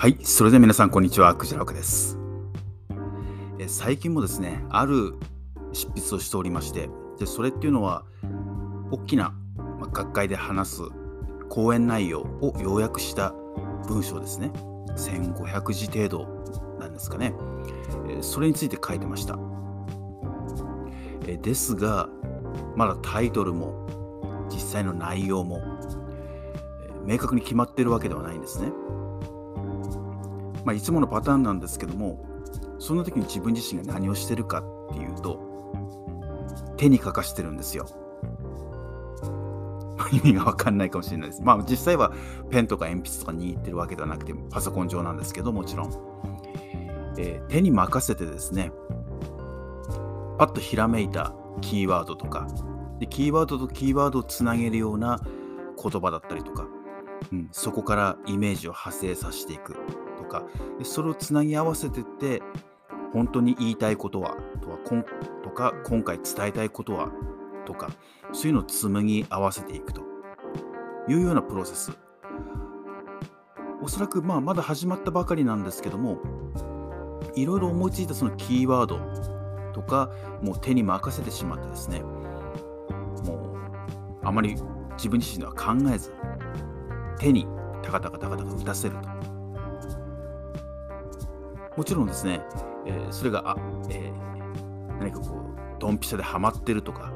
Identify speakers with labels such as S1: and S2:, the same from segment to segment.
S1: はい、それでは皆さん、こんにちは。クジラ奥です。え最近もですね、ある執筆をしておりまして、でそれっていうのは、大きな、まあ学会で話す講演内容を要約した文章ですね。1500字程度なんですかね。えそれについて書いてました。えですが、まだタイトルも実際の内容も、明確に決まっているわけではないんですね。まあ、いつものパターンなんですけどもその時に自分自身が何をしてるかっていうと手に書かしてるんですよ。意味が分かんないかもしれないです。まあ実際はペンとか鉛筆とか握ってるわけではなくてパソコン上なんですけどもちろん、えー手に任せてですねパッとひらめいたキーワードとかでキーワードとキーワードをつなげるような言葉だったりとか、うん、そこからイメージを派生させていくかそれをつなぎ合わせてって本当に言いたいことはとはこんとか今回伝えたいことはとかそういうのを紡ぎ合わせていくと。いうようなプロセス。おそらくまあまだ始まったばかりなんですけどもいろいろ思いついたそのキーワードとかもう手に任せてしまってですねもうあまり自分自身では考えず手にタカタカタカタカ打たせると。もちろんですね、えーそれがあ、えー何かこうドンピシャでハマってるとか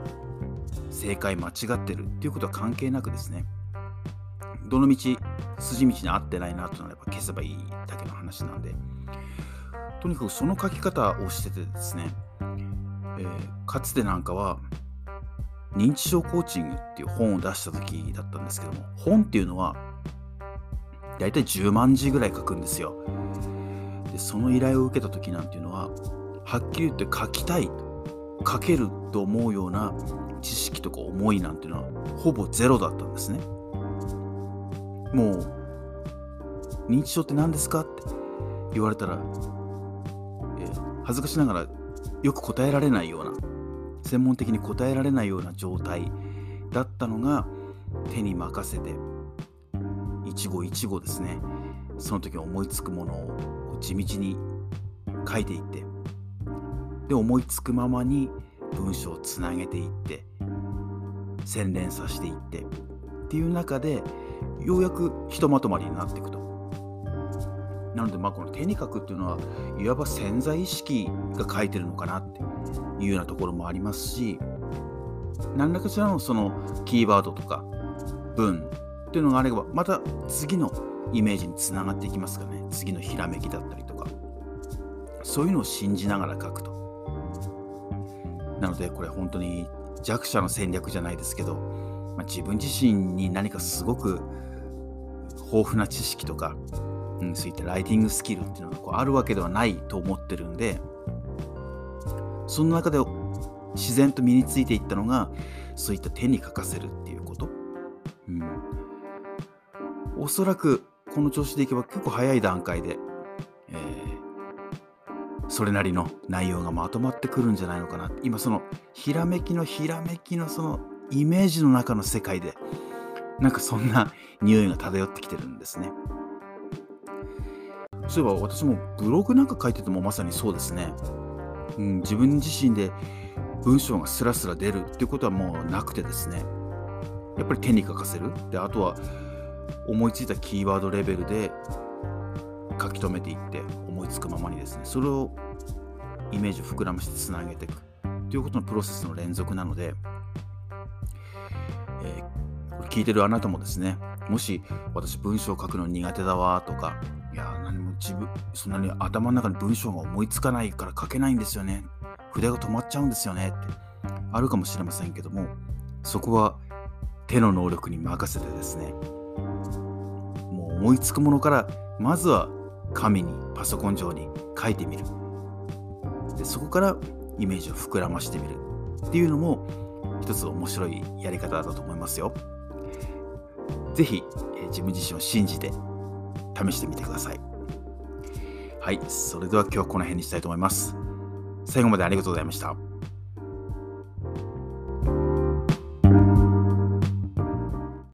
S1: 正解間違ってるっていうことは関係なくですねどの道筋道に合ってないなとなれば消せばいいだけの話なんでとにかくその書き方をしててですね、えーかつてなんかは認知症コーチングっていう本を出した時だったんですけども本っていうのはだいたい10万字ぐらい書くんですよ。でその依頼を受けた時なんていうのははっきり言って書きたい書けると思うような知識とか思いなんていうのはほぼゼロだったんですね。もう認知症って何ですかって言われたら、えー恥ずかしながらよく答えられないような専門的に答えられないような状態だったのが手に任せて一語一語ですね。その時思いつくものを地道に書いていってで思いつくままに文章をつなげていって洗練させていってっていう中でようやくひとまとまりになっていくと。なのでまあこの手に書くっていうのはいわば潜在意識が書いてるのかなっていうようなところもありますし何らかしらのそのキーワードとか文っていうのがあればまた次のイメージにつながっていきますかね。次のひらめきだったりとか。そういうのを信じながら書くと。なのでこれ本当に弱者の戦略じゃないですけど、まあ、自分自身に何かすごく豊富な知識とか、うん、そういったライティングスキルっていうのがこうあるわけではないと思ってるんでその中で自然と身についていったのがそういった手に書かせるっていうこと、うん、おそらくこの調子でいけば結構早い段階で、えーそれなりの内容がまとまってくるんじゃないのかな。今そのひらめきのひらめきのそのイメージの中の世界でなんかそんな 匂いが漂ってきてるんですね。そういえば私もブログなんか書いててもまさにそうですね、うん、自分自身で文章がスラスラ出るっていうことはもうなくてですね。やっぱり手に書かせる。であとは思いついたキーワードレベルで書き留めていって思いつくままにですねそれをイメージを膨らましてつなげていくということのプロセスの連続なので、えーこれ聞いてるあなたもですねもし私文章を書くの苦手だわとかいや何も自分そんなに頭の中に文章が思いつかないから書けないんですよね筆が止まっちゃうんですよねってあるかもしれませんけどもそこは手の能力に任せてですね思いつくものからまずは紙にパソコン上に書いてみる。でそこからイメージを膨らましてみる。っていうのも一つ面白いやり方だと思いますよ。ぜひ、えー自分自身を信じて試してみてください。はいそれでは今日はこの辺にしたいと思います。最後までありがとうございました。